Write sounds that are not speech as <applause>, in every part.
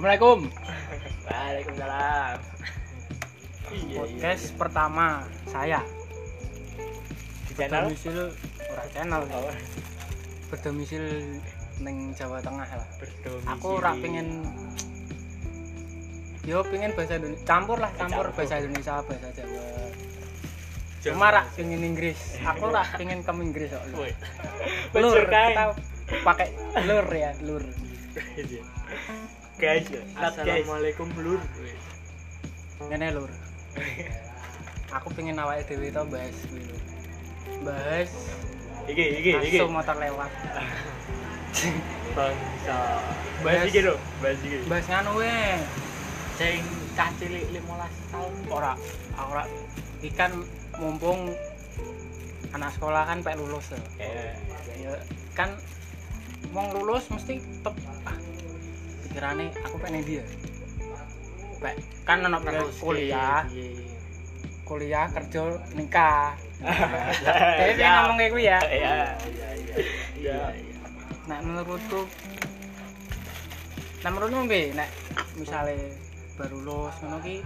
Assalamualaikum. <laughs> Waalaikumsalam. Iya, Podcast pertama saya Di channel berdomisil ora channel Oh, berdomisil neng Jawa Tengah lah. berdomisili. Aku ora pengen Yo pengen bahasa Indonesia campur lah campur Campur. bahasa Indonesia bahasa Jawa. Cuma rak pengen Inggris. Aku <laughs> rak pengen ke Inggris kok. Lur kita pakai lur ya, lur. <laughs> Iya. Guys, not guys. Assalamualaikum lur. Ngene lur. Aku pengen awake dhewe to bahas kuwi. Bahas Iki, iki, iki. asu motor lewat. Bangsa. Bahas iki lho, bahas iki. Bahas nganu we. Sing cah cilik 15 tahun ora ora ikan mumpung anak sekolah kan pek lulus ya. Eh, Ya, kan wong lulus mesti tetep ah, pikirane aku pengen dia. Pek kan anak terus kuliah, iya, iya. kuliah kerja nikah. <laughs> Jadi Siap. ngomong kayak gue ya. Iya, iya, iya. Iya, iya. Nah menurutku Nah menurutmu be, nek misalnya baru lulus ngono ki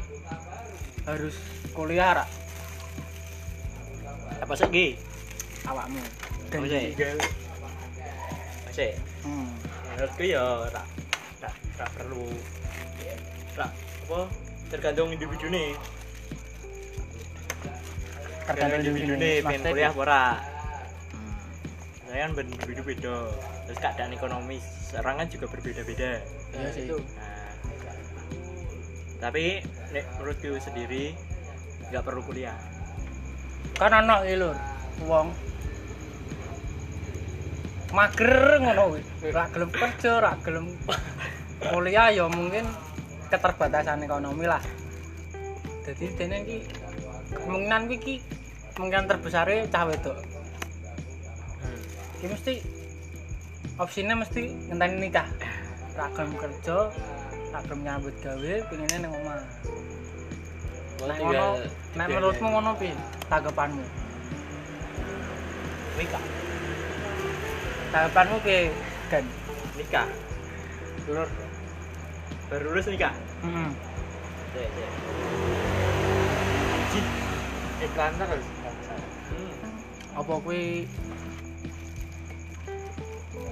harus kuliah ra Apa sih iki? awakmu. Apa sih? Masih. Hmm. menurutku ya tak tak tak perlu. Tak apa? Tergantung individu nih tergantung individu nih pengen kuliah itu- apa ora. Hmm. saya kan berbeda beda terus keadaan ekonomi sekarang kan juga berbeda-beda. Iya sih. nah, tapi nek menurutku sendiri nggak perlu kuliah. Kan anak iki lur, wong. Mager ngono. Kuwi. Ra gelem kerja, ra gelem kuliah ya mungkin keterbatasan ekonomi lah. Jadi dene iki kemungkinan iki kemungkinan terbesarnya cah wedok. Iki mesti opsinya mesti ngenteni nikah. Ra gelem kerja, ra gelem nyambut gawe, pengennya nang omah. Nek ngono, nek menurutmu ngono piye tanggapanmu? nikah Tanggapanmu piye, Gan? nikah Lur. Baru lulus nikah Heeh. ya, ya. Iklan terus. Hmm. Apa kuwi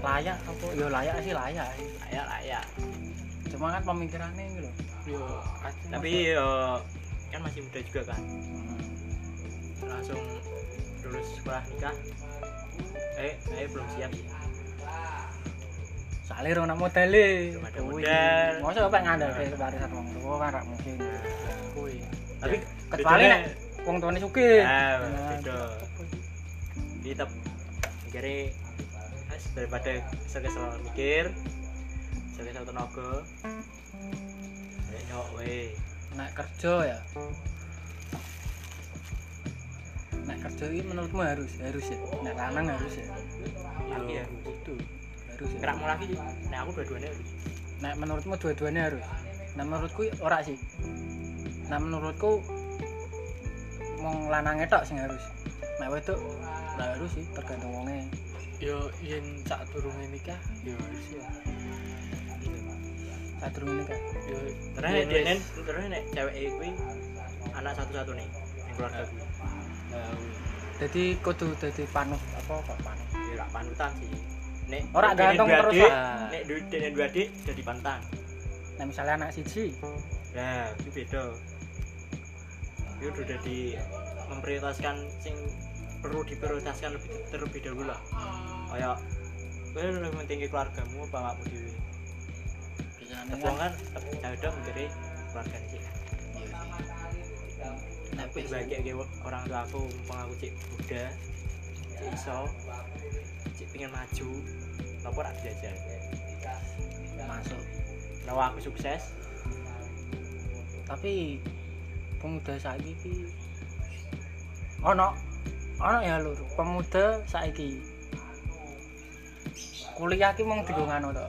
layak apa? Ya layak sih layak. layak layak Cuma kan pemikirannya loh. Yo, tapi ya kan masih muda juga kan langsung lulus sekolah nikah eh saya belum siap sih Soalnya. Belum ada Kuwi. modal. Masa apa ngandel ke warisan wong tua kan rak mungkin. kuwi. tapi Kecuali nek wong tuane sugih. Ah, Nah, beda. mikirnya "As, daripada kesel-kesel mikir kesel-kesel tenaga nyok weh Nek kerja ya. Nek kerja ini menurutmu harus harus ya. Nek lanang harus ya. laki ya Itu harus ya. gerak mau lagi sih nah aku dua-duanya harus Nek menurutmu dua-duanya harus. Nah menurutku ora sih. Nah menurutku mong lanange tok sing harus. Nek wedok ora harus sih tergantung wonge. Yo yen sak durunge nikah, yo harus ya. Sadurunge nikah. Yo terus nen terus nek cewek kuwi anak satu-satu nih yang keluarga gue Nah, kuwi. Jadi kudu dadi panus apa kok panus. ya panutan sih nek Ora nek dene gantung terus, adik, ah. nek duit dene dua adik jadi pantan Nah misalnya anak siji, Nah, itu beda. Itu udah di memprioritaskan sing perlu diprioritaskan lebih terlebih dahulu lah. Kayak kowe lebih pentingin keluargamu apa awakmu dhewe? biasanya Wong kan kan ya udah mikirnya keluarga sih. Tapi sebagai kayak orang tua aku, mumpung aku cik muda, iso, cik pengen maju, apa rak belajar. masuk. Nah, aku sukses, Tapi pemuda saiki ki ono ono ya lur, pemuda saiki kuliah ki mung digo ngono to.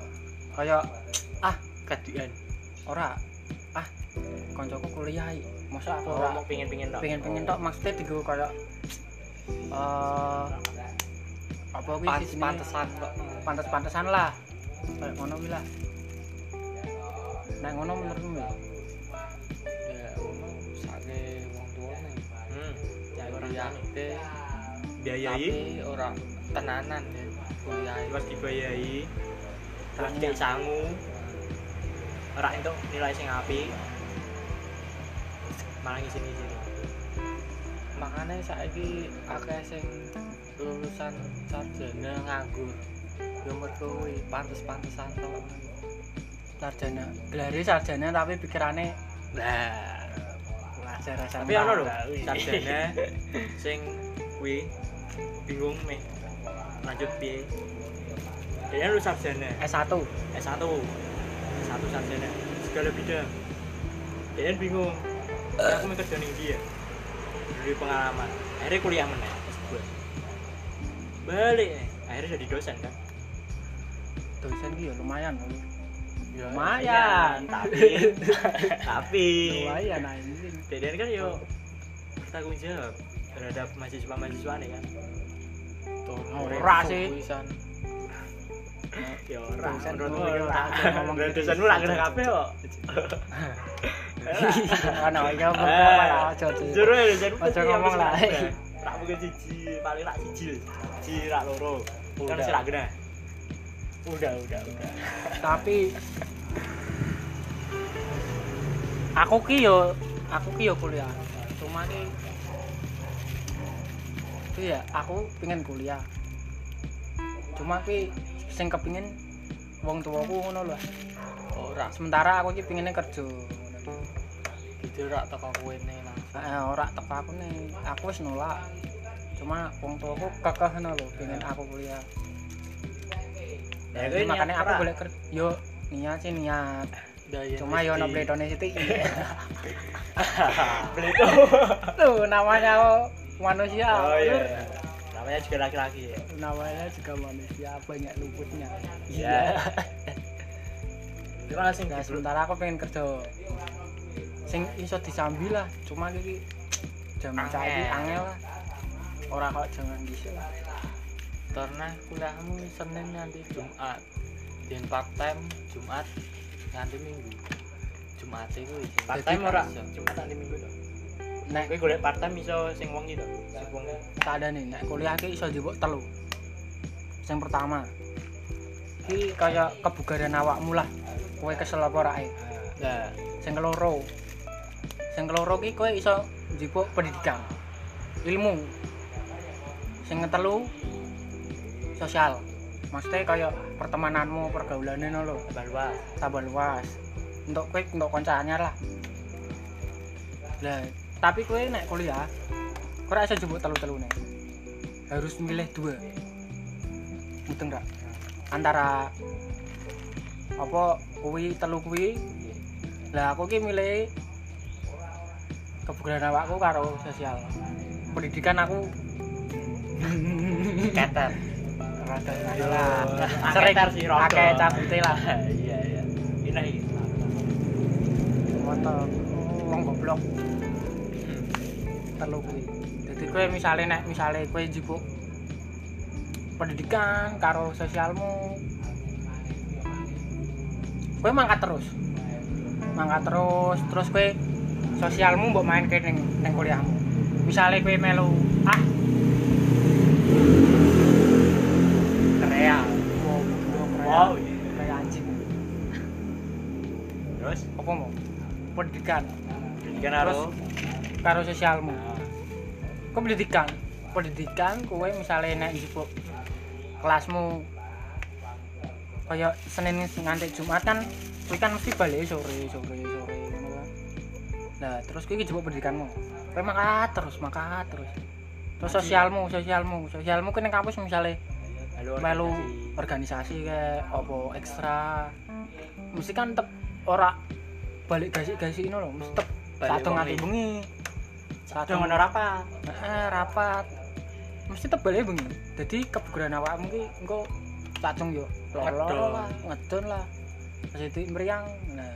Kayak ah kadian. ora ah koncoku kuliah. Masa aku Oh, ora mau pengen-pengen tok. pengen-pengen tok maksudnya digo kayak eh apa kuwi pantesan kok. pantes-pantesan lah. Kayak ngono kuwi lah. Nek ngono menurutmu ya? Sake wong tuane. Hmm. Ya orang kuliah tuane. te biayai? Tapi ora tenanan ya kuliah. Dibayai. Terus tidak sangu. Ora entuk nilai sing apik. Malah ngisi sini makanya saiki akeh sing lulusan sarjana nganggur yo mergo kuwi pantes-pantesan tok sarjana gelare sarjana tapi pikirane ngajar rasa tapi ono lho ini. sarjana <laughs> sing kuwi bingung nih lanjut piye? Dia lu sarjana. S1 S1 S1 sarjana. Segala bidang. Dia bingung. Ya aku mau kerja nih dia dari pengalaman. Akhirnya kuliah mana S2 balik eh. akhirnya jadi dosen kan? Dosen ya lumayan. Ya lumayan. tapi <laughs> tapi lumayan anjing Deden kan yo bertanggung jawab terhadap mahasiswa mahasiswa nih kan? Ora sih. Kuisan. ya ora gua yo ora ngomong gitu. dosenmu lah kena kabeh kok ana iki apa aja ya ngomong lah. mungkin siji paling rak siji siji loro. Kan kena udah udah udah. Tapi aku ki yo aku ki yo kuliah. Cuma ki itu ya aku pengen kuliah. Cuma ki sing kepingin wong tuaku ngono lho. Ora. Sementara aku ki pengennya kerja gitu rak teko kuwene langsung eh, ora teko aku nih aku wis nolak. Cuma wong tuaku kekeh ngono lho pengen aku kuliah. Ya, Jadi makanya aku boleh kerja yo niat sih niat. Daya cuma yo mesti. pletone sithik itu tuh namanya manusia. Oh iya. Namanya juga laki-laki ya. Namanya juga manusia banyak luputnya. Iya. itu <laughs> kan langsung nah sementara aku pengen kerja. Sing iso disambi lah cuma iki jam saiki angel lah. Ora kok jangan bisa karena kuliahmu Senin nanti Jumat. Dan part time Jumat nanti Minggu. Jumat itu part time ora? cuma tak di minggu tuh nek gue golek part time iso sing wong gitu sing wong tak ada nih nek kuliah ki iso jebuk telu. Yang pertama. Ki kayak kebugaran awakmu lah kowe kesel apa ora ae? Nah sing keloro. Sing keloro ki kowe iso njupuk pendidikan ilmu. Sing ketelu sosial. Maksudnya kayak pertemananmu pergaulannya no lo tambah luas. Tambah luas. Untuk kowe untuk konco anyar lah. Lah. Tapi kowe nek kuliah kowe ora iso njupuk telu-telu nih harus milih dua. Mudeng gak antara apa kuwi telu kuwi. Lah aku ki milih kebugaran awakku karo sosial. Pendidikan aku <laughs> keter. Rada sering sih, rada. akeh cabute lah. <laughs> Iya iya. Ini motor. Wong goblok. Telu kuwi. Dadi kowe misale nek misale kowe njupuk pendidikan karo sosialmu kowe mangkat terus. Mangkat terus terus kowe sosialmu mbok main ke ning ning kuliahmu. Misale kowe melu ah Korea goblok wow Korea anjing. Terus? Apa mau? Pendidikan. Pendidikan karo? Karo sosialmu. Kok pendidikan? Pendidikan kowe misalnya nek kelasmu kaya Senin nganti Jumat kan kowe kan mesti balik sore sore sore ngono kan. Nah, terus iki njupuk pendidikanmu. Kowe mangkat terus, mangkat terus. Terus sosialmu, sosialmu, sosialmu kowe ning kampus misalnya melu organisasi. kayak apa ekstra mesti kan tetep ora balik gasi-gasi ini loh mesti tetep satu wengi. bengi Satu ngono rapat. eh, rapat mesti tetep balik bengi jadi kebugaran awakmu ki engko cacung yo lolo lah ngedon lah. Jadi meriang nah.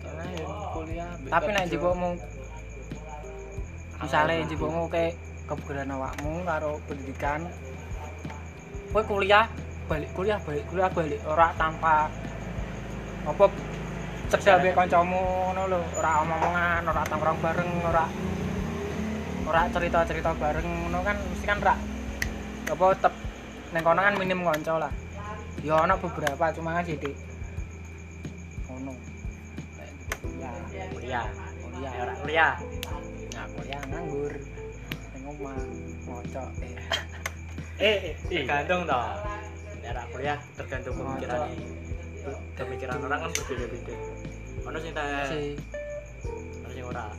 Karena yang kuliah. Tapi nek kerja. jebokmu misalnya jebokmu kayak kebugaran awakmu karo pendidikan kowe kuliah balik kuliah balik kuliah balik ora tanpa apa cedak mbek kancamu ngono lho. Ora omong-omongan ora tongkrong bareng ora ora cerita-cerita bareng ngono kan mesti kan ora apa tetep ning kono kan minim kanca lah. Ya ana beberapa cuma kan sithik. Ngono Nek kuliah kuliah kuliah ya ora kuliah. Nah kuliah nganggur. Ning omah ngocok eh eh eh, tergantung toh. Era kuliah tergantung pemikiran. Pemikiran orang kan berbeda-beda. Ono sing tak ono sing ora.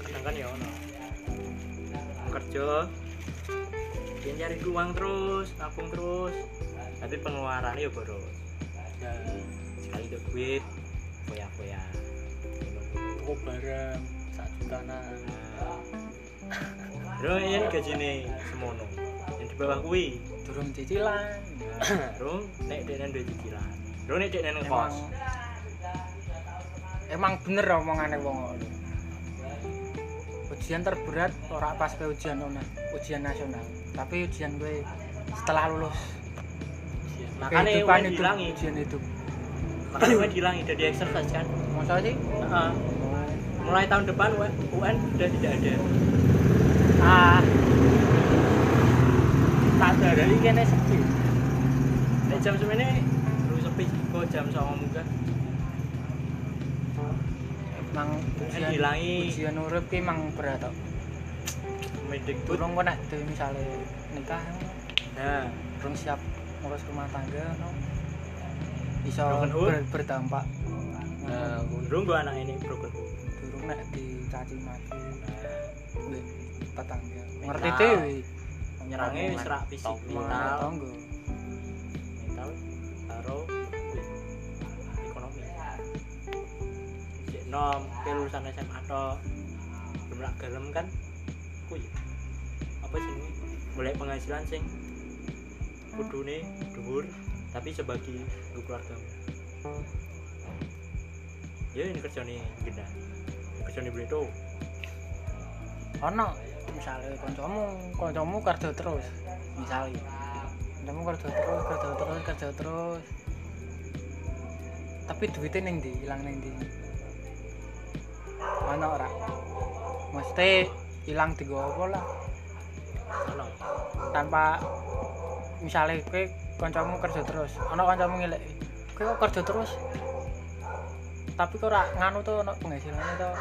Kadang kan ya ono. Kerja dia nyari uang terus nabung terus tapi pengeluarannya ya ya sekali itu duit foya-foya tuku barang sak jutaan Bro, ini gaji nih semono. Yang di bawah kui. durung cicilan <coughs> Bro, nek denen duwe cicilan. Nek denen emang kos. emang bener omongane wong ngono ujian terberat ora pas ke ujian ona ujian nasional tapi ujian gue setelah lulus Makanya Kehidupan itu ujian itu Makanya UN dihilangi dari exercise kan. masa sih Heeh. Mulai tahun depan UN UN sudah tidak ada. ah tak dari kene sepi jam semene lu sepi kok jam sama muka. Emang UN ujian dihilangi. ujian urip ki emang berat kok Mendikbud. durung kok nek misale nikah Nah, durung siap ngurus rumah tangga no home. ber- berdampak. Nah Bro gua anak ini broken home. durung nek dicaci maki mbek tetangga ngerti dhewe nyerangnya wis rak fisik, mental. Mental karo nom, ke lulusan SMA. Belum rak gelem kan. Kuy. Apa sih ini? Mulai penghasilan sing kudune dhuwur tapi sebagi nggo keluarga. Ya ini kerjane gede. Kerjane Bleto. ono misalnya kancamu kancamu kerja terus misalnya kancamu kerja terus kerja terus kerja terus tapi duitnya neng di hilang neng di ono ora? Mesti hilang tiga apa lah? Ono. tanpa misalnya kowe kancamu kerja terus ono kancamu ngelek kowe kok kerja terus? Tapi kok ora nganu tuh ono penghasilannya tuh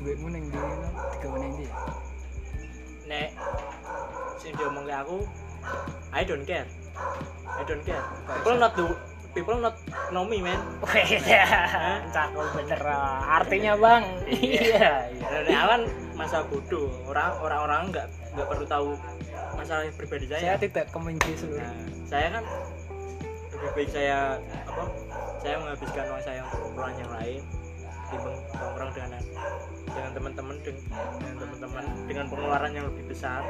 duitmu ning ndi no digawe ning ndi ya? Nek sing diomong ke aku I don't care. I don't care. People not do people not know me man Iya, cakep bener. Artinya bang, iya, iya. awan masa bodoh orang orang orang nggak nggak perlu tahu masalah pribadi Saya saya tidak kemenci seluruh. nah, saya kan lebih baik saya apa saya menghabiskan uang saya untuk keperluan yang lain timbang nongkrong dengan dengan teman-teman dengan dengan teman-teman dengan pengeluaran yang lebih besar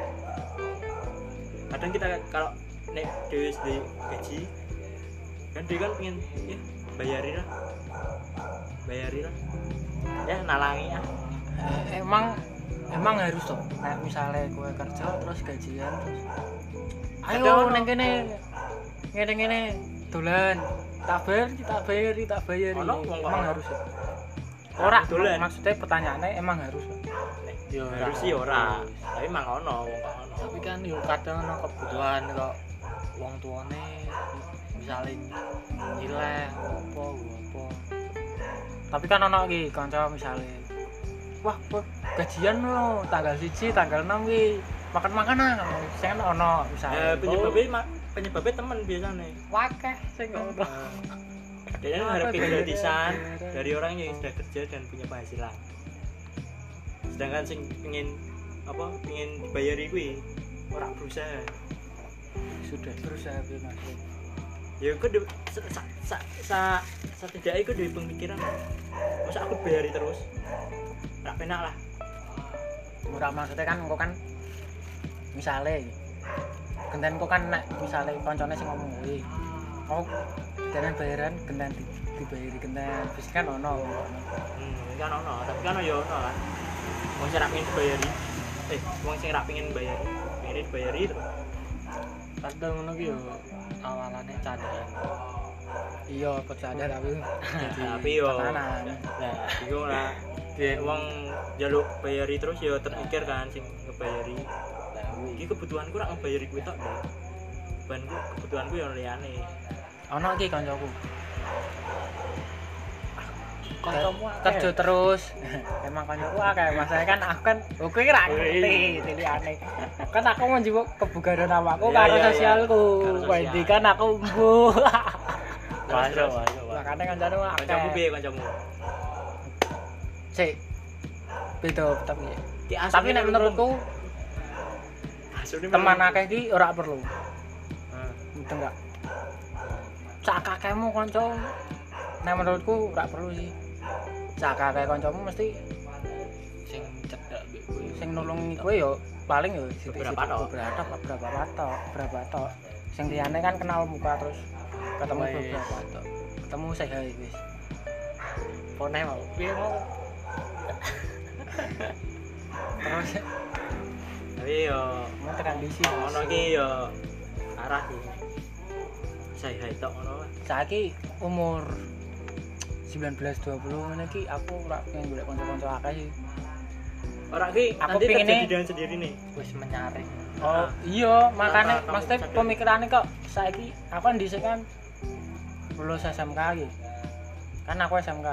kadang kita kalau nek dewi di gaji kan dia kan pengen ya bayarin lah bayarin lah ya nalangi ah Eh, emang emang harus tuh. Kayak misalnya gue kerja terus gajian terus. Ada Ayo neng kene, ngene ngene, dolan. Tak bayar, tak bayar, tak bayar. Emang harus. ya? Ora, Dolan. maksudnya pertanyaannya emang harus. yo harus sih ora tapi mang ono wong kok ono tapi kan yo kadang ono kebutuhan kok wong tuane misalnya nyileh apa apa Tapi kan ono iki kanca misalnya Wah, kok gajian lo tanggal siji, tanggal 6 ki makan-makan ah. Sing kan ono ya misalnya. penyebabnya ma- penyebabnya temen biasanya wakeh sing ngono. dia kan harapin gratisan dari orang yang sudah kerja dan punya penghasilan sedangkan sing pengen apa pengen dibayari gue orang berusaha Sudah berusaha maksud. Ya gue de, sa, sa, sa, sa, setidaknya gue dari pemikiran masa aku bayari terus gak penak lah Ora maksudnya kan engko kan misale genten kok kan nek misale koncone sing ngomong kuwi. Oh, denen bayaran genten di, dibayari genten. Wis kan ono. hmm, kan ono tapi kan ya ono kan wong sing rak pengen dibayari eh wong sing rak pengen bayari pengen dibayari terus kadang ngono ki yo awalane candaan iya percaya tapi <laughs> jadi Tapi yo. nah bingung lah dia uang jaluk bayari terus ya terpikir kan sing ngebayari iki kebutuhanku rak ngebayari kuwi tok Dek. bebanku kebutuhanku yang liyane ono iki kancaku kancamu kerja terus. <laughs> Emang kancaku akeh masalah kan aku kan aku iki ra ngerti tilihane kan aku menjibuk kebugaran awakku Iya, karo iya, iya. sosialku. Wendy kan aku mbu. <laughs> Masuk masuk kancane kancamu akeh. Piye kancamu? Sik beda tapi tapi nek menurut- menurutku teman akeh iki ora perlu. Hmm. Betul enggak? Sak kakekmu kanca nek menurutku ora perlu sih. Sak kakek kancamu mesti sing cedak mbek kuwi sing nulungi kowe yo paling yo sithik-sithik Beberapa tok. beberapa beberapa tok, beberapa tok. Sing liyane kan kenal muka terus ketemu beberapa tok. Ketemu saya wis. pone mau piye mau Terus tapi yo mau tekan disi. ono ki yo arah ki saya tok ngono Saiki umur 19 20 ngene iki aku ora pengen golek kanca-kanca akeh sih. ora ki Aku nih- dengan sendiri nih wis menyaring Oh Ah. iya, makanya maksudnya pemikirannya kok saiki aku kan dhisik kan lulus SMK iki. Kan aku SMK.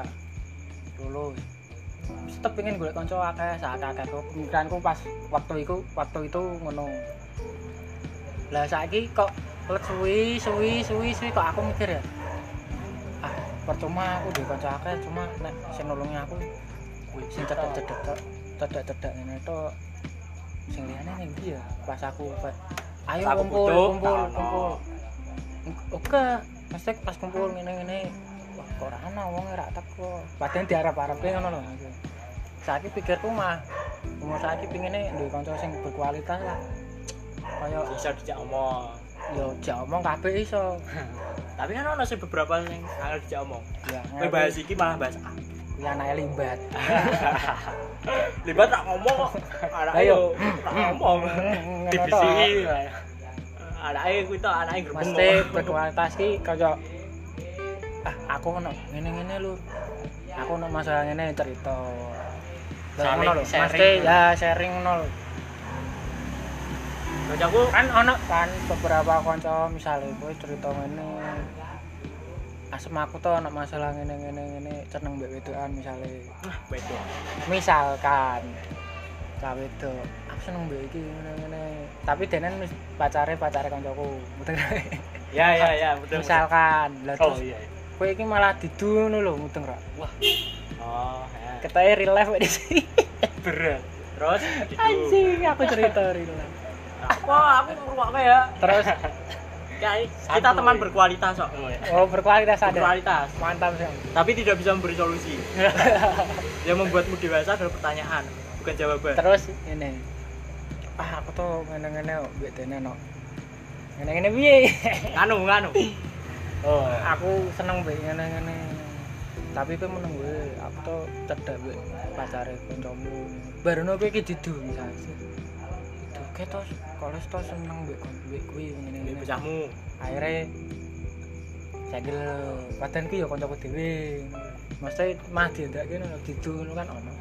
Lulus. Tetep pengen golek kanca akeh, sak akeh pemikiranku pas waktu itu waktu itu ngono. Lah saiki kok suwi suwi suwi suwi kok aku mikir ya. Percuma aku duwe kanca akeh, cuma nek sing nulungi aku kuwi sing cedek-cedek tok, cedek-cedek ngene tok. Sing liyane ning ndi ya? Pas aku ayo aku kumpul, butuh, kumpul, kumpul. Oke, mesti pas kumpul ngene-ngene. Wah, kok ora ana wong ora teko. Padahal diarep-arep ngono lho. Saiki pikirku mah umur saiki pingine duwe kanca sing berkualitas lah. Kaya bisa dijak omong yo jak omong kabeh iso. <laughs> tapi kan ono sih beberapa yang angel dijak omong Ya, kowe bahas iki malah bahas A ya anake limbat. <laughs> libat tak ngomong kok anake Ayo. yo tak ngomong <laughs> tok. anake kuwi tok anake gerbeng mesti berkualitas ki kaya ah aku ngono ngene-ngene lur aku ono masalah ngene cerita lho sharing. mesti ya sharing ngono lho kancaku kan ono kan beberapa kanca misale kowe cerita ngene. Asem aku tuh ono masalah ngene ngene ngene seneng mbek wedokan misale ah bedo misalkan cah wedok. Aku seneng mbek iki ngene ngene. Tapi denen pacare pacare kancaku. Betul ya ya ya betul misalkan. Lah oh terus iya kowe iki malah didu ngono lho mudeng ra. Wah. Oh ya. ketoke real life di sini. Berat. Terus anjing aku cerita real life apa? Aku ngrungokne ya? Terus? Ya kita teman berkualitas kok oh ya oh berkualitas ada? Berkualitas. Mantap sih tapi tidak bisa memberi solusi. <laughs> Yang membuatmu dewasa adalah pertanyaan bukan jawaban. Terus ini. Ah aku tuh ngene-ngene kok mbek dene no ngene-ngene piye? Nganu nganu. Oh aku seneng mbek ngene-ngene. Tapi kowe meneng gue aku tuh cedek mbek pacare kancamu. Barono kowe iki didu misalnya Oke tos, kalau tos seneng mbek mbek kuwi ini ngene-ngene. bocahmu akhirnya segel. Padahal ki ya kancaku dhewe. Mesti mah diendake ngono didu ngono kan ono.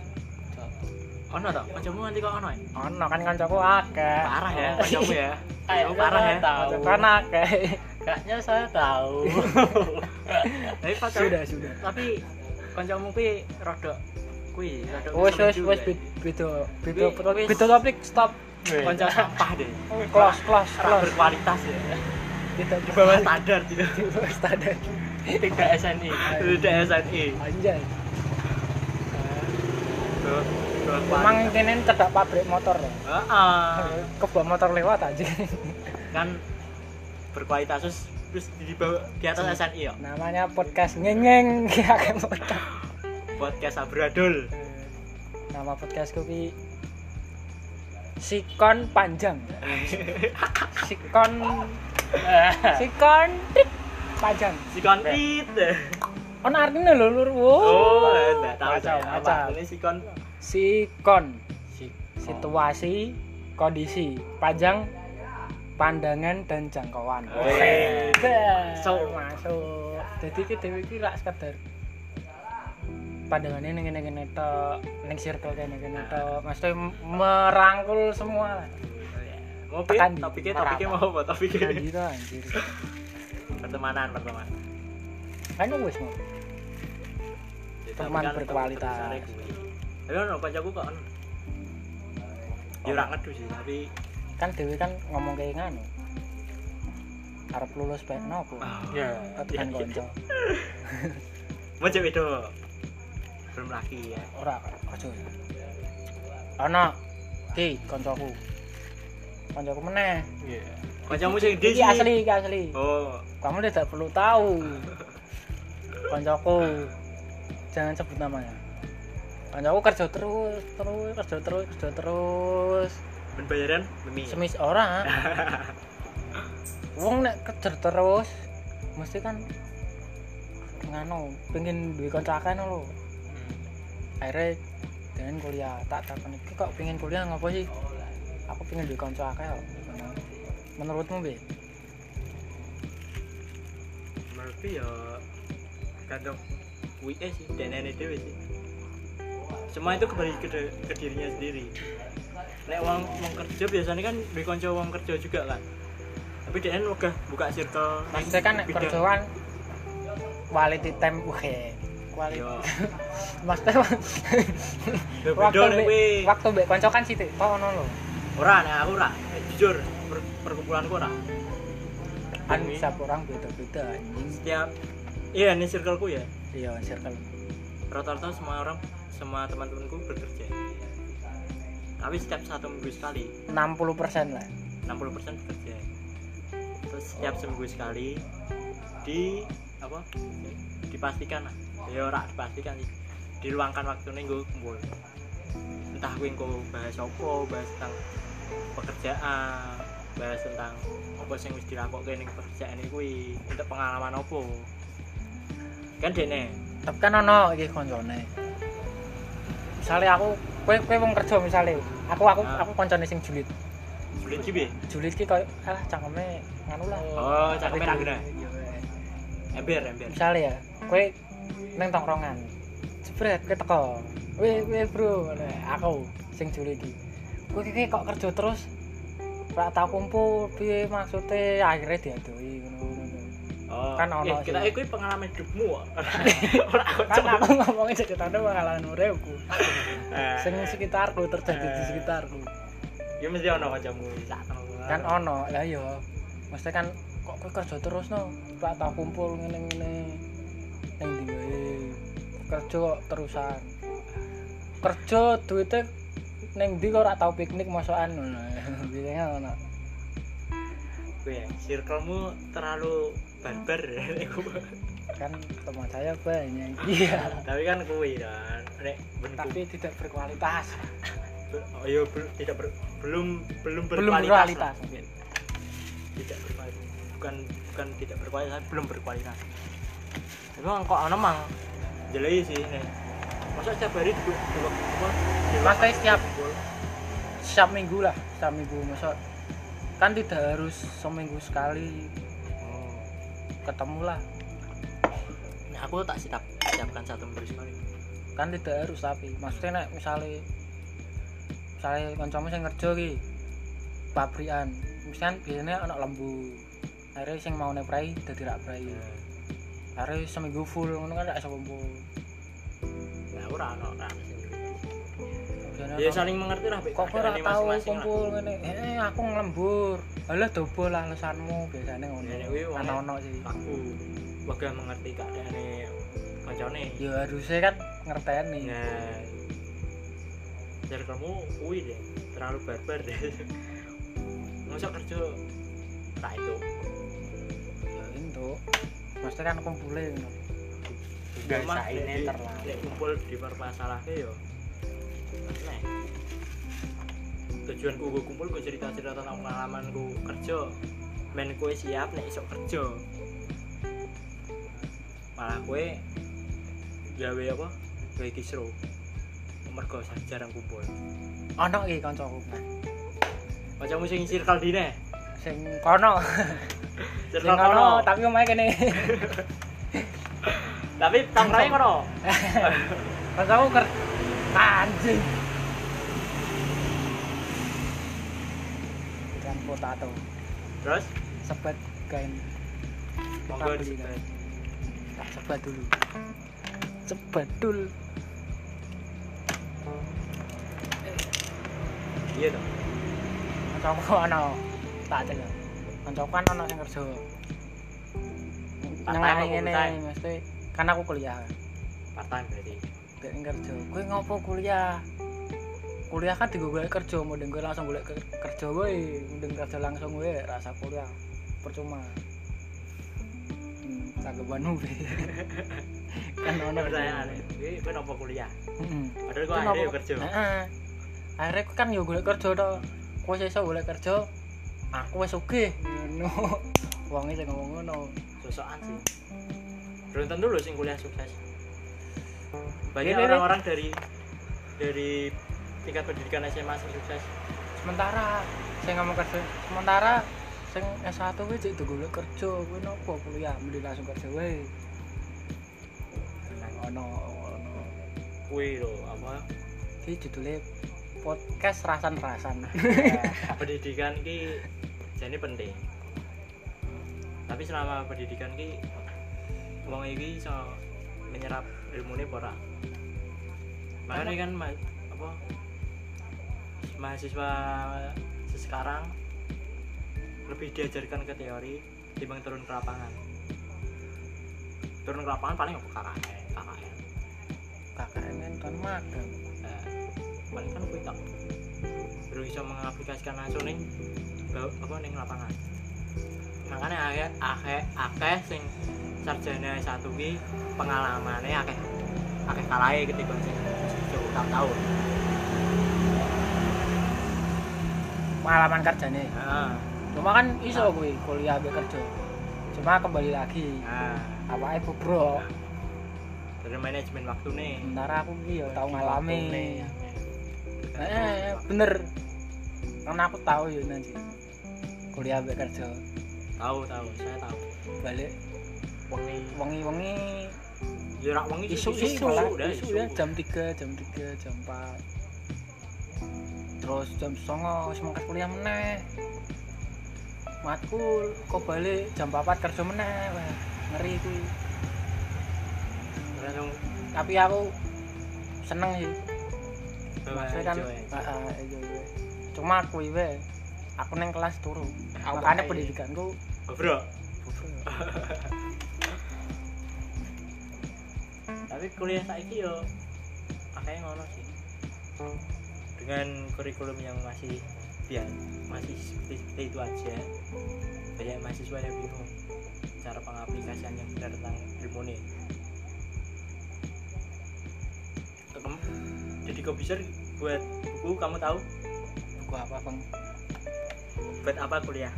Ono tak kancamu nanti kok ono ya? Ono kan kancaku akeh. Parah ya Oh, kancamu ya. Kayaknya Kancamu parah ya. tahu. kan akeh. Kayaknya saya tahu. <laughs> Tapi pacar sudah sudah. tapi kancamu kuwi rada kuwi wes ngeselin wes juga. beda beda Wis- wis. beda topik stop kanca sampah deh. Close Ora close berkualitas ya. Tidak di bawah standar tidak di bawah standar. Tidak SNI tidak SNI anjay. Emang kene cedak pabrik motor loh Heeh. kebak motor lewat aja. Kan berkualitas terus terus di bawah di atas SNI ya? Namanya podcast ngengeng <laughs> kayak motor. Podcast Abradul. Nama podcastku ki sikon panjang. <laughs> Sikon <laughs> sikon panjang. Si kontit ono artinya lho lur. Oh enggak tahu saya. apa ini si kon sikon. Si situasi kondisi panjang pandangan dan jangkauan. So- masuk. Jadi ki dhewe iki rak sekedar pandangannya ning ngene-ngene tok, ning circle kene kene tok. Maksudnya merangkul semua lah. Mau pi, Tekan di- topiknya ora topiknya apa. mau apa topiknya? Anjir anjir. Pertemanan, pertemanan. Kan wis mau. Jadi, Teman tapi kan berkualitas. Tapi ono kancaku kok ono. Ya ora ngedu sih, tapi Kan dhewe kan ngomong kayak nganu. Arep lulus bae nopo? ya Tekan kanca. mau cewek itu belum lagi ya. Ora aja. Ana ki kancaku. Kancaku meneh. iya Kancamu sing Iki sih? asli, iki asli. Oh, Kamu tidak perlu tahu. <laughs> Kancaku. Jangan sebut namanya. Kancaku kerja terus, terus, kerja terus, kerja terus. ben bayaran memi. Semis ora. <laughs> Wong nek kerja terus mesti kan nganu pengen duwe no lho. Akhirnya dengan kuliah tak takon iki kok pengen kuliah ngopo sih? Aku pengen duwe kanca akeh kok. Menurutmu be? Menurutku ya kadang eh sih dan dewe sih. Semua itu kembali ke, ke dirinya sendiri. Nek uang uang kerja biasanya kan di konco uang kerja juga kan. Tapi dia udah buka circle. Maksudnya kan kerjaan quality time oke. Yo. Maksudnya waktu beda waktu mbek kanca kan sithik. Kok ono lho. Ora nek aku ora. Eh, jujur per- perkumpulanku ora. Kan setiap orang beda-beda anjing. setiap iya ini circleku ya. Iya, circle. Rata-rata semua orang semua teman-temanku bekerja. Tapi setiap satu minggu sekali 60% lah. 60% bekerja terus setiap seminggu sekali di apa dipastikan lah ya ora dipastikan sih diluangkan waktu nih gue kumpul entah gue engko bahas apa bahas tentang pekerjaan bahas tentang apa sing wis dilakukan ning pekerjaan kuwi untuk pengalaman apa kan dene Tapi kan ono iki koncone. Misale aku kowe kowe wong kerja misale. Aku aku Ah. aku koncone sing julid. sulit gibi Julid ki koyo alah cangkeme nganu lah. oh cakep ra guna Iya, iya. ember ember Misale ya, kowe neng tongkrongan. Jebret kowe teko. Weh weh bro, aku sing julid iki. Kowe iki kok kerja terus ora tau kumpul piye maksude akhirnya diadoi ngono-ngono. oh Kan ono eh, kita eh kuwi pengalaman hidupmu <laughs> ora Kan aku ngomongin ceritanya pengalaman uripku. Eh. Sing sekitarku terjadi di Eh. sekitarku. ya mesti ono kancamu kan ono lah iya mesti kan kok kowe kerja terus no ora tau kumpul ngene-ngene ning ndi kerja kok terusan. Kerja duitnya ning ndi kok ora tau piknik masakan <laughs> ngono biasanya ono Gue circlemu terlalu barbar <laughs> kan teman saya banyak. <laughs> Iya. Tapi kan kuwi kan nek tapi tidak berkualitas. Oh, iya, bel- tidak ber- belum belum belum berkualitas berkualitas lah. tidak berkualitas bukan bukan tidak berkualitas tapi belum berkualitas. Emang kok ana mang jelek sih nek masa setiap hari di dua apa kayak setiap- setiap minggu lah setiap minggu. Masa kan tidak harus seminggu sekali oh. ketemu lah. Nah, aku tak siap siapkan satu minggu sekali. Kan tidak harus tapi maksudnya nek misalnya misalnya kancamu sing kerja ki pabrikan misalnya biasanya anak lembu. Akhirnya sing mau neprai dadi rak prai akhirnya seminggu full ngono kan gak kumpul aku ora ono ora. Ono ya saling mengerti lah kok ora tau kumpul ngene. Eh aku ngelembur alah dobol lah alasanmu biasanya ngono. Kuwi wong- ana-ana sih. aku wegah mengerti keadaane kancane ya harusnya kan ngerteni. Nah dari kamu kuwi deh terlalu barbar deh. <laughs> Masa kerja tak itu ya itu maksudnya kan kumpulin Gak bisa ini terlalu. kumpul di permasalahnya yo aneh. Tujuanku gue kumpul gue cerita cerita tentang pengalamanku kerja. Men kue siap nek isok kerja? Malah kue gawe apa? Gawe kisru. Mergo jarang kumpul. Ana iki kancaku macam sing circle dine? Sing kono <laughs> sing kono. <laughs> tapi omahe kene. Tapi tongkrongnya kono. <laughs> pas aku ker anjing. Ikan potato. Terus? Sebat kain. Monggo beli, disebut. tak sebat dulu. Sebat dulu Iya dong. ana tak celok kancaku kan ana sing kerja. Apa ngene mesti kan aku kuliah. Part time berarti. gak kerja. Kowe ngopo kuliah? Kuliah kan digo golek kerja mending kowe langsung ke- kerja wae mending kerja langsung wae rasa kuliah. Percuma. Hmm, tanggapanmu Be. <laughs> kan ono Pertanyaan. Iki kowe nopo kuliah? Padahal kok akhirnya kerja. akhirnya kan yo golek kerja to kowe iso golek kerja aku wis sugih ngono <laughs> wonge sing ngomong ngono Sosokan sih. Belum tentu loh sing kuliah sukses. Banyak orang-orang dari dari tingkat pendidikan SMA yang sukses. sementara saya ngomong kerja sementara sing S1 wis cek golek kerja kowe nopo kuliah mending langsung kerja wae ono ono Kuwi lho apa? iki judulnya podcast rasan-rasan <laughs> pendidikan ki jadi penting. Tapi selama pendidikan ki wong iki iso menyerap ilmune ora? Makanya kan ma- apa mahasiswa sekarang lebih diajarkan ke teori timbang turun ke lapangan. Turun ke lapangan paling apa KKN, KKN. KKN kan kan magang Nah, paling kan kuwi. Baru bisa mengaplikasikan langsung bau- apa ning lapangan. Makanya akeh akeh akeh sing sarjana S1 ki pengalamane akeh akeh kalahe ketimbang sing cukup tak tahun. pengalaman kerjanya Nah, cuma kan iso gue kuliah be kerja. Cuma kembali lagi. Nah, apa ibu bro dari manajemen waktu nih. sementara aku ki yo tau ngalami. eh bener. Karena aku tahu ya nanti kuliah be kerja? Tahu tahu, saya tahu. balik. Wengi. Wengi wengi. Ya rak wengi isu isu isu udah isu ya jam 3 jam 3 jam 4 terus jam songo wis mangkat kuliah meneh. Matkul kok balik jam 4 kerja meneh? Ngeri kuwi langsung tapi aku seneng sih. Bawa maksudnya kan iya iya cuma aku wae aku neng kelas turu. Aku makanya ae. pendidikanku bro. tapi kuliah saiki yo akeh ngono sih. Dengan kurikulum yang masih biar masih seperti, seperti itu aja. Banyak mahasiswa yang bingung cara pengaplikasian yang benar tentang ilmu Kamu- jadi komputer buat buku kamu tahu? Buku apa bang buat apa kuliah?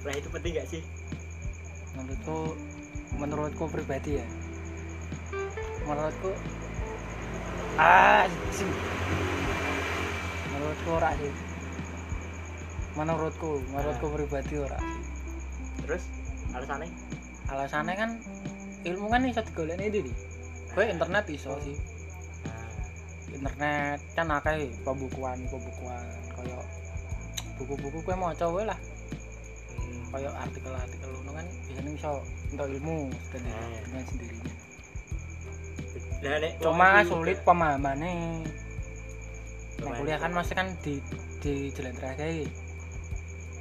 Kuliah itu penting gak sih? Menurutku menurutku pribadi ya. Menurutku ah sing. Menurutku ora sih. Menurutku menurutku pribadi ora sih. Terus alasannya? Alasannya kan ilmu kan iso digoleki diri gue internet iso sih. Nah, internet kan akeh pembukuan pembukuan kayak buku-buku gue mau coba lah. Hmm, kayak artikel-artikel ngono kan biasanya iso untuk ilmu sendiri Eh. dengan sendirinya. Lah, nek cuma sulit pemahamannya Nah, kuliah kan masih kan di di jalan terakhir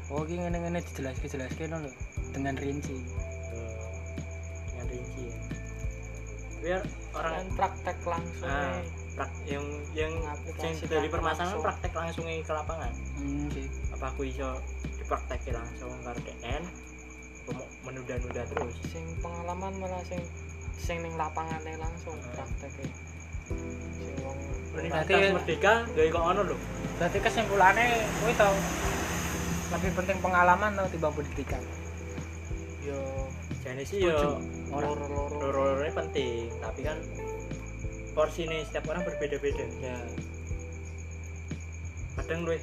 oh ini ngene ngene dijelaskan jelaskan lho dengan rinci. Tuh, dengan rinci ya. Biar orang Kan praktek langsung ah, nih. prak- yang yang dari permasalahan langsung. praktek langsung ke lapangan. Hmm, sih apa aku iso dipraktekin langsung karo DN menunda-nunda terus. Sing pengalaman malah sing sing ning lapangane langsung Ah. prakteknya sing wong Berarti- Merdeka gak kok ono lho. Berarti kesimpulannya gue tau lebih penting pengalaman tau timbang pendidikan yo jadi sih yo loro-loro. loro-lorone penting tapi kan porsi nih setiap orang berbeda-beda. Ya. Kadang lu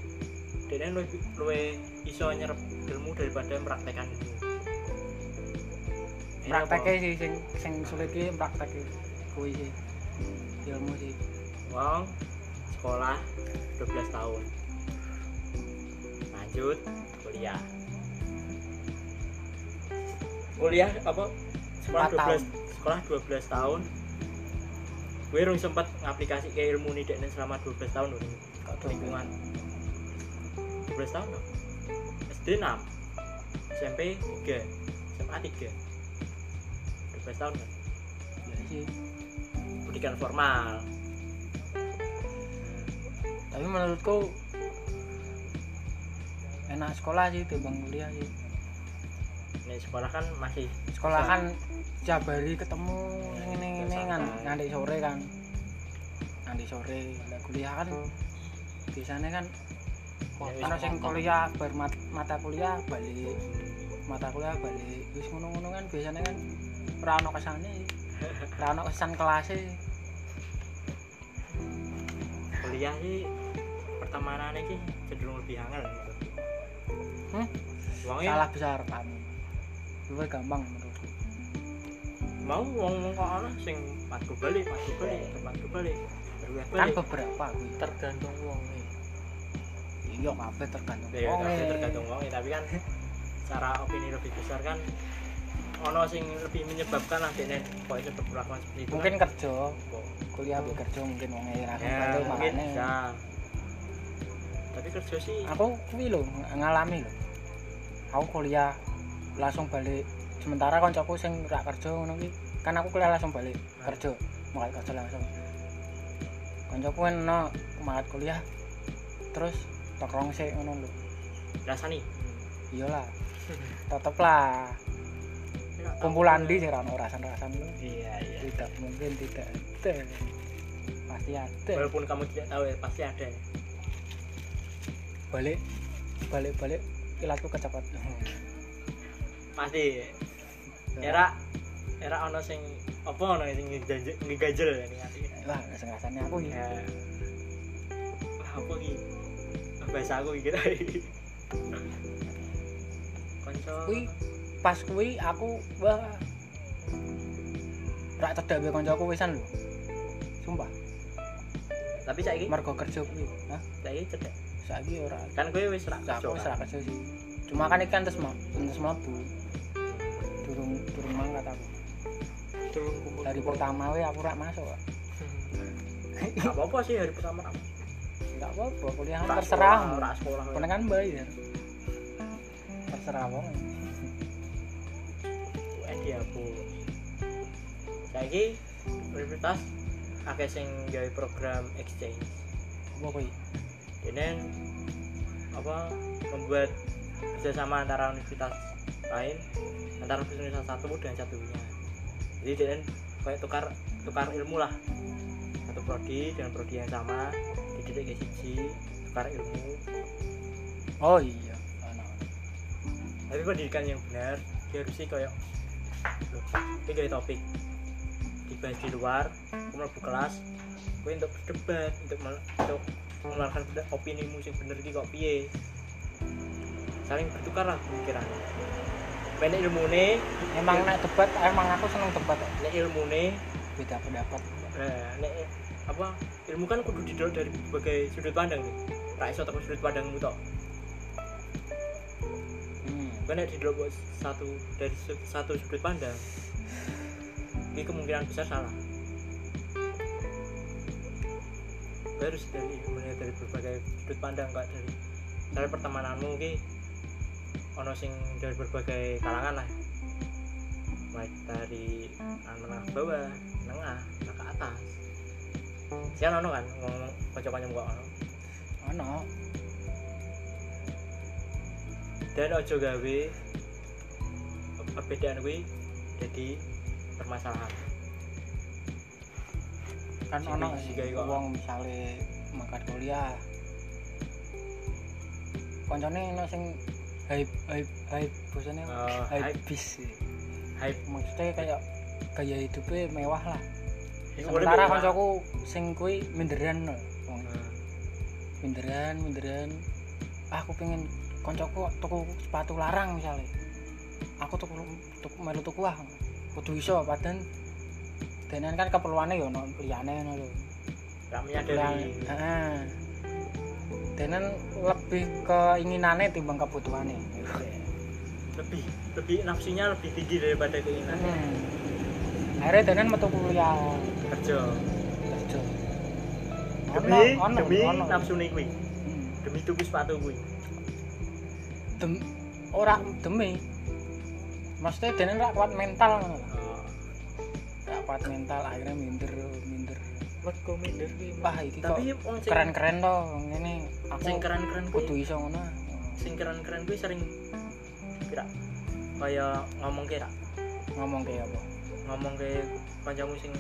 dia luwe, luwe iso nyerap ilmu daripada Prakteknya apa? sih sing sing sulit ki praktek kuwi sih. Ilmu sih. wong sekolah 12 tahun lanjut kuliah kuliah apa sekolah Empat tahun. 12 sekolah 12 tahun gue rung sempat ngaplikasi ke ilmu nih selama 12 tahun loh lingkungan 12 tahun loh SD 6 SMP 3 SMA 3 12 tahun kan Ya sih. pendidikan formal. Tapi menurutku enak sekolah sih timbang kuliah sih. Nih sekolah kan masih Sekolah kan tiap hari ketemu ini ini kan nanti sore kan. Nanti sore kuliah kan. Biasanya kan Ya, wis Ono sing kuliah bar mat- mata kuliah balik. Mata kuliah balik. Wis ngono-ngono kan biasanya kan ora ono kesane. <laughs> Ora ono kesan kelas kuliah sih pertemanan iki cenderung lebih hangat Hmm? Wongnya salah besar kamu Luwih gampang menurutku. Mau wong wong kok ana sing matu balik, matu balik, matu balik. Kan beberapa kuwi tergantung wong iya kabeh tergantung Ya, tapi tergantung wong tapi kan secara opini lebih besar kan ono sing lebih menyebabkan lah dene kok iso berperilakuan seperti itu. mungkin kan. kerja kuliah be kerja mungkin wong ra ya, mungkin bisa. Tapi kerja sih aku kuwi lho ng- ngalami lho aku kuliah langsung balik sementara koncoku sing ra kerja ngono ki kan aku kuliah langsung balik Ah. kerja mulai kerja langsung koncoku kan no kuliah terus tokrong sih ngono lho. Rasani. iyalah. <laughs> Tetep lah. Kumpulan di sih ra ono rasan-rasan. Lho Iya, iya. tidak mungkin tidak. Ada pasti ada. Walaupun kamu tidak tahu ya pasti ada. balik balik balik. Kilatku kecepet. Pasti. Era era ono sing apa ono sing ngejajel ngegajel ya ati. wah rasane aku ya apa iki? Bahasa aku iki kira. Konco. kuwi pas kuwi aku wah. Rak cedak be kancaku wisan lho. Sumpah. Tapi saiki? Mergo kerja kuwi. Hah? Saiki cedek. saiki ora. Kan kowe wis ra aku wis kerja. ra kerja sih. Cuma kan iki kan terus mau terus mlebu. Durung durung mangkat aku. Dari pertama we aku ora masuk apa-apa sih hari pertama kamu. Apa-apa kuliah kan terserah sekolah. Pernah kan bayar terserah wong UN dihapus. Saiki universitas akeh sing gawe program exchange. apa kuwi Ini apa membuat kerjasama antara universitas lain antara universitas satu dan satunya. Jadi dia kayak tukar tukar ilmu lah satu prodi dengan prodi yang sama dididik ke siji tukar ilmu. Oh iya ana tapi pendidikan yang benar dia harus sih kayak ini kayak topik. Dibahas di luar aku mlebu kelas gue untuk berdebat untuk untuk mengeluarkan opinimu yang bener iki kok piye? Saling bertukar lah pemikiran. Nek ilmu nih emang nek debat emang aku seneng debat nek ilmu nih beda pendapat. nek apa ilmu kan kudu didelok dari berbagai sudut pandang nih. Ra iso teko sudut pandangmu tok. Hmm. kan buat satu dari satu sudut pandang ini kemungkinan besar salah. Harus dari melihat dari berbagai sudut pandang kak. Dari dari pertemananmu ki ono sing dari berbagai kalangan lah. Baik dari menengah ke bawah menengah ke atas sian ono kan ngomong kocok-kocok kok ono? Ana dan ojo gawe perbedaan gue jadi permasalahan. Kan kok. wong misale mangkat kuliah. Koncone ana sing hype hype hype bosane Oh, hype bis hype. Maksudnya kayak gaya hidupnya mewah lah sementara boleh kancaku sing kuwi minderan Hmm. minderan minderan. Aku pengen koncoku tuku sepatu larang misalnya aku tuku tuku melu tuku ah. Kudu iso padahal denen kan keperluannya ya ono liyane ngono lho. Gak menyadari. Heeh. Denen lebih keinginannya timbang kebutuhannya lebih lebih nafsunya lebih tinggi daripada keinginan hmm. akhirnya denen metu kuliah kerja kerja demi Ono, demi ono. nafsu nih kuwi Hmm. demi tuku sepatu kuwi Dem, ora demi maksudnya denen rak kuat mental ngono lho. oh. rak kuat mental akhirnya minder minder Mergo minder ki. wah iki kok keren-keren toh ngene aku sing keren-keren kudu kuwi iso ngono sing keren-keren kuwi sering kira kaya ngomong kira ngomong kayak apa ngomong ke kancamu sing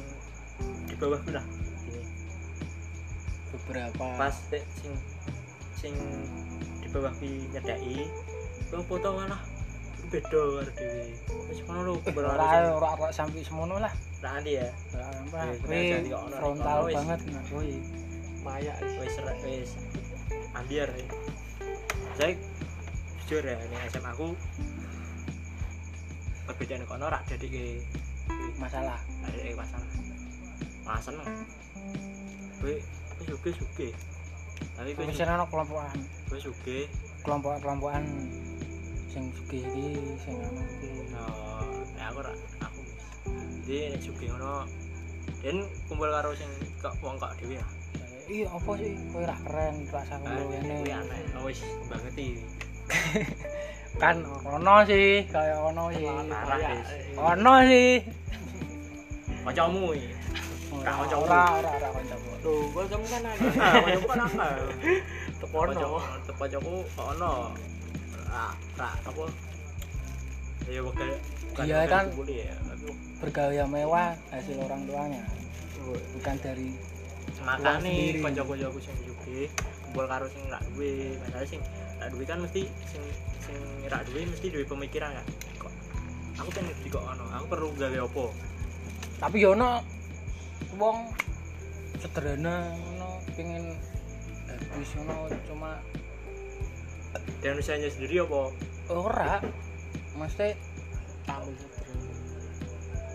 di bawah lah beberapa pas dek sing sing di bawah kuwi nyedaki lo foto malah beda karo dhewe. Wis ngono lho Eh, kumpul ora karo ora ora sampai semono lah. Nanti ya? Ora apa? Eh, frontal banget nah kuwi Maya wis wis. Ambiar ya. saya jujur ya ini SMA aku perbedaan kono rak jadi masalah. Ada pasangan malah seneng gue gue suge suge tapi gue wis ana kelompokan gue suge kelompok-kelompokan sing sugih iki sing anu iki Oh, nah aku rak aku. Jadi sugih ngono dan kumpul karo sing kok wong kok dhewe ya. iya apa sih kowe ra keren rasa Ah, ngono kuwi aneh. Oh wis banget iki. <laughs> kan ono sih kayak ono sih ono sih Kancamu iki. Ra kamu kan. Ah, kancamu kan apa? Ra ra? Ya kan- ya, bergaya mewah hasil orang tuanya bukan dari makane kanca-kancaku sing sugih kumpul karo sing rak duwe masalah sing duwe kan mesti sing sing rak duwe mesti duwe pemikiran kan kok aku pengen di kok ono aku perlu gawe apa tapi yo ono wong sederhana ngono pengen habis ngono cuma dan usahanya sendiri apa? Ora. Mesti Tahu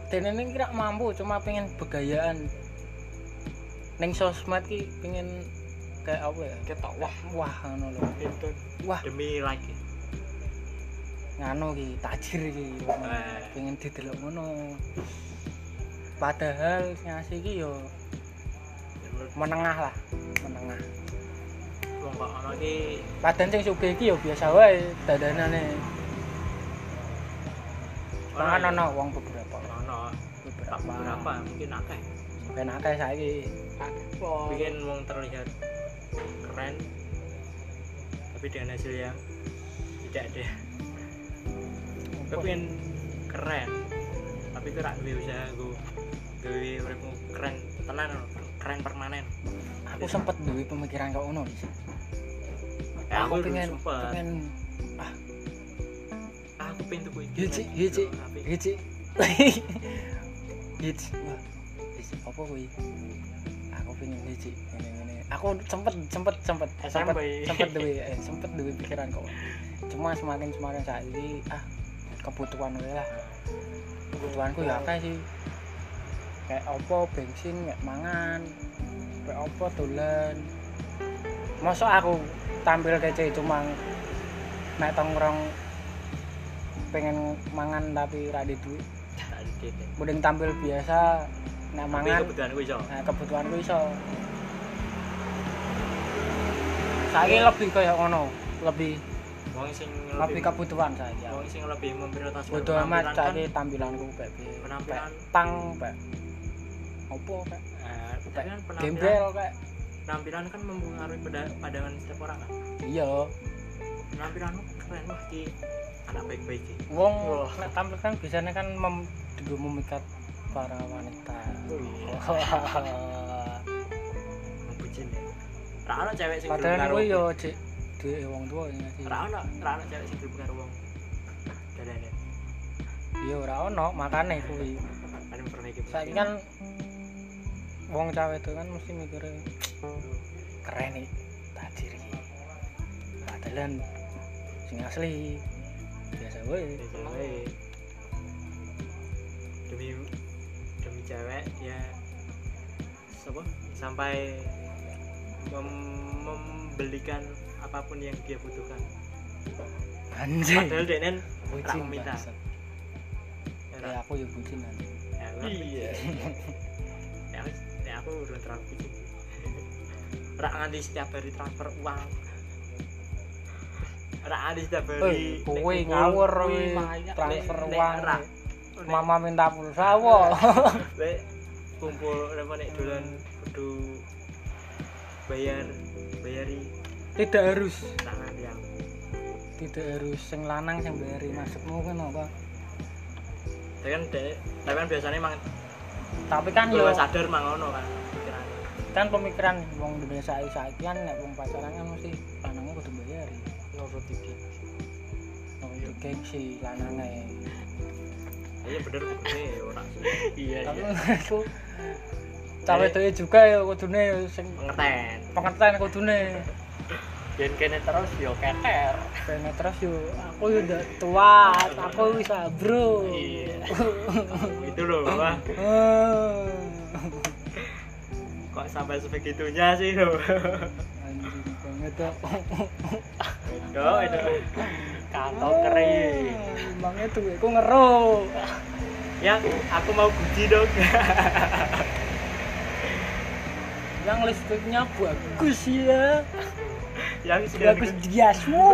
dene ini kira mampu cuma pengen begayaan ning sosmed ki pengen kayak apa ya? Ketok wah wah ngono lho. Itu wah. demi like. Nganu ki tajir ki. Eh. pengen didelok ngono padahal sing asli ki yo menengah lah menengah. Wong kok ono ki padahal sing sugih ki yo biasa wae dadanane. Kan ya? ono wong beberapa. Ono beberapa. Beberapa mungkin akeh. Ben akeh saiki. Bikin wong terlihat keren tapi dengan hasil yang tidak ada. Gue pengen keren tapi gue rak usaha gue gawe uripmu keren tenan keren permanen. Aku sempet duwe pemikiran kau ngono sih aku dulu pengen sempet. pengen aku pengen tuh hiji hiji hiji hiji wah hiji apa kuwi? Aku pengen hiji ngene ngene. Aku sempet sempet sempet sempet sempet duwe <laughs> eh, sempet duwe pikiran kok. Cuma semakin semakin saiki ah kebutuhan wae lah. Kebutuhanku ya akeh sih kayak opo bensin kayak mangan kayak opo dolan. Masa aku tampil kece cuma nek tongkrong pengen mangan tapi ra di duit. Mending tampil biasa nek tapi mangan. kebutuhan gue iso. Nah kebutuhanku iso. Saiki lebih kayak ngono lebih wong sing lebih kebutuhan saiki wong sing lebih memprioritaskan bodo amat kan, saiki tampilanku kayak. Penampilan. Tang kayak opo kayak eh, tapi kan gembel kayak penampilan kan mempengaruhi pada pandangan setiap orang kan iya. Penampilanmu keren wah ki. Anak baik-baik ki. Wong nek tampil kan biasanya kan mem, juga memikat para wanita. Membucin ya. Ra cewek sing padahal kuwi yo cek duwe wong tua ya sih ra cewek sing gelem karo wong. Dadane. Iya ora ono. Makane kuwi. saiki kan wong cawe itu kan mesti mikirnya keren nih tajir iki. Ada dalan sing asli biasa wae. Ya, cewek. demi demi cewek ya apa sampai mem- membelikan apa pun yang dia butuhkan. Anjing. Padahal dia nen bucin bangsat. ya, aku ya bucin anjing. Ya, iya. ya, <laughs> aku- udah sih. rak nganti setiap hari transfer uang. Rak nganti setiap hari Eh, kowe ngawur transfer uang. rak, mama minta pulsa wo. <laughs> Lek kumpul apa nek dolan kudu bayar bayari tidak harus. tangan yang tidak harus sing lanang sing bayari masukmu kan apa? Tapi kan tapi kan biasanya emang tapi kan yo sadar mang ngono kan pikirannya. Kan pemikiran wong Indonesia saiki kan nek wong pacaran kan mesti lanangnya kudu bayari nurut iki? Wong itu gengsi lanangnya iya bener ini ora iya iya. Aku cawe itu juga ya kudune sing pengerten pengertian kudune dan kene terus yo keker. Pengen terus yo aku yo udah tua aku bisa bro. Iya. itu loh wah Oh. kok sampai sebegitunya sih loh? Anjing banget tuh itu itu kantong kering. emangnya tuh aku ngero yang aku mau guji dong. Yang listriknya bagus ya yang skincare bagus diasmu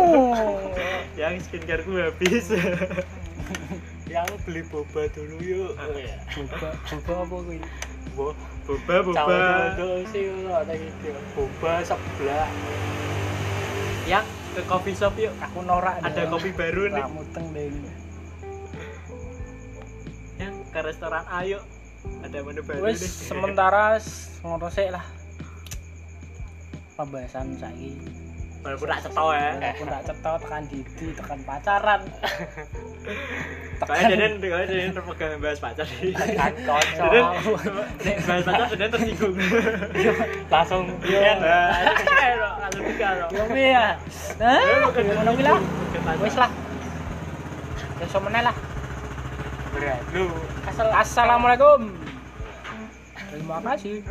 <laughs> yang skincare ku habis. <laughs> Yang beli boba dulu yuk. Iya. boba boba apa Bo, boba boba. Cawe sih lo ada gitu boba sebelah. Yang ke coffee shop yuk. Aku norak ada dong. kopi baru nih. Kamu teng deh yang ke restoran ayo ada menu baru wes nih. sementara ngono sik lah. Pembahasan saiki walaupun tak cetok ya. Aku tak cetot tekan didi tekan pacaran. Kayak jadi kayak jadi terpegang bahas pacar. Nih kan kocok <laughs> bahas pacar tersinggung. <laughs> Langsung Yo. ya nah langsung tiga loh yo piye ya. Hah? ngono kuwi lah. Wis lah. Wis meneh lah. Berat. Lu. Assalamualaikum. Terima kasih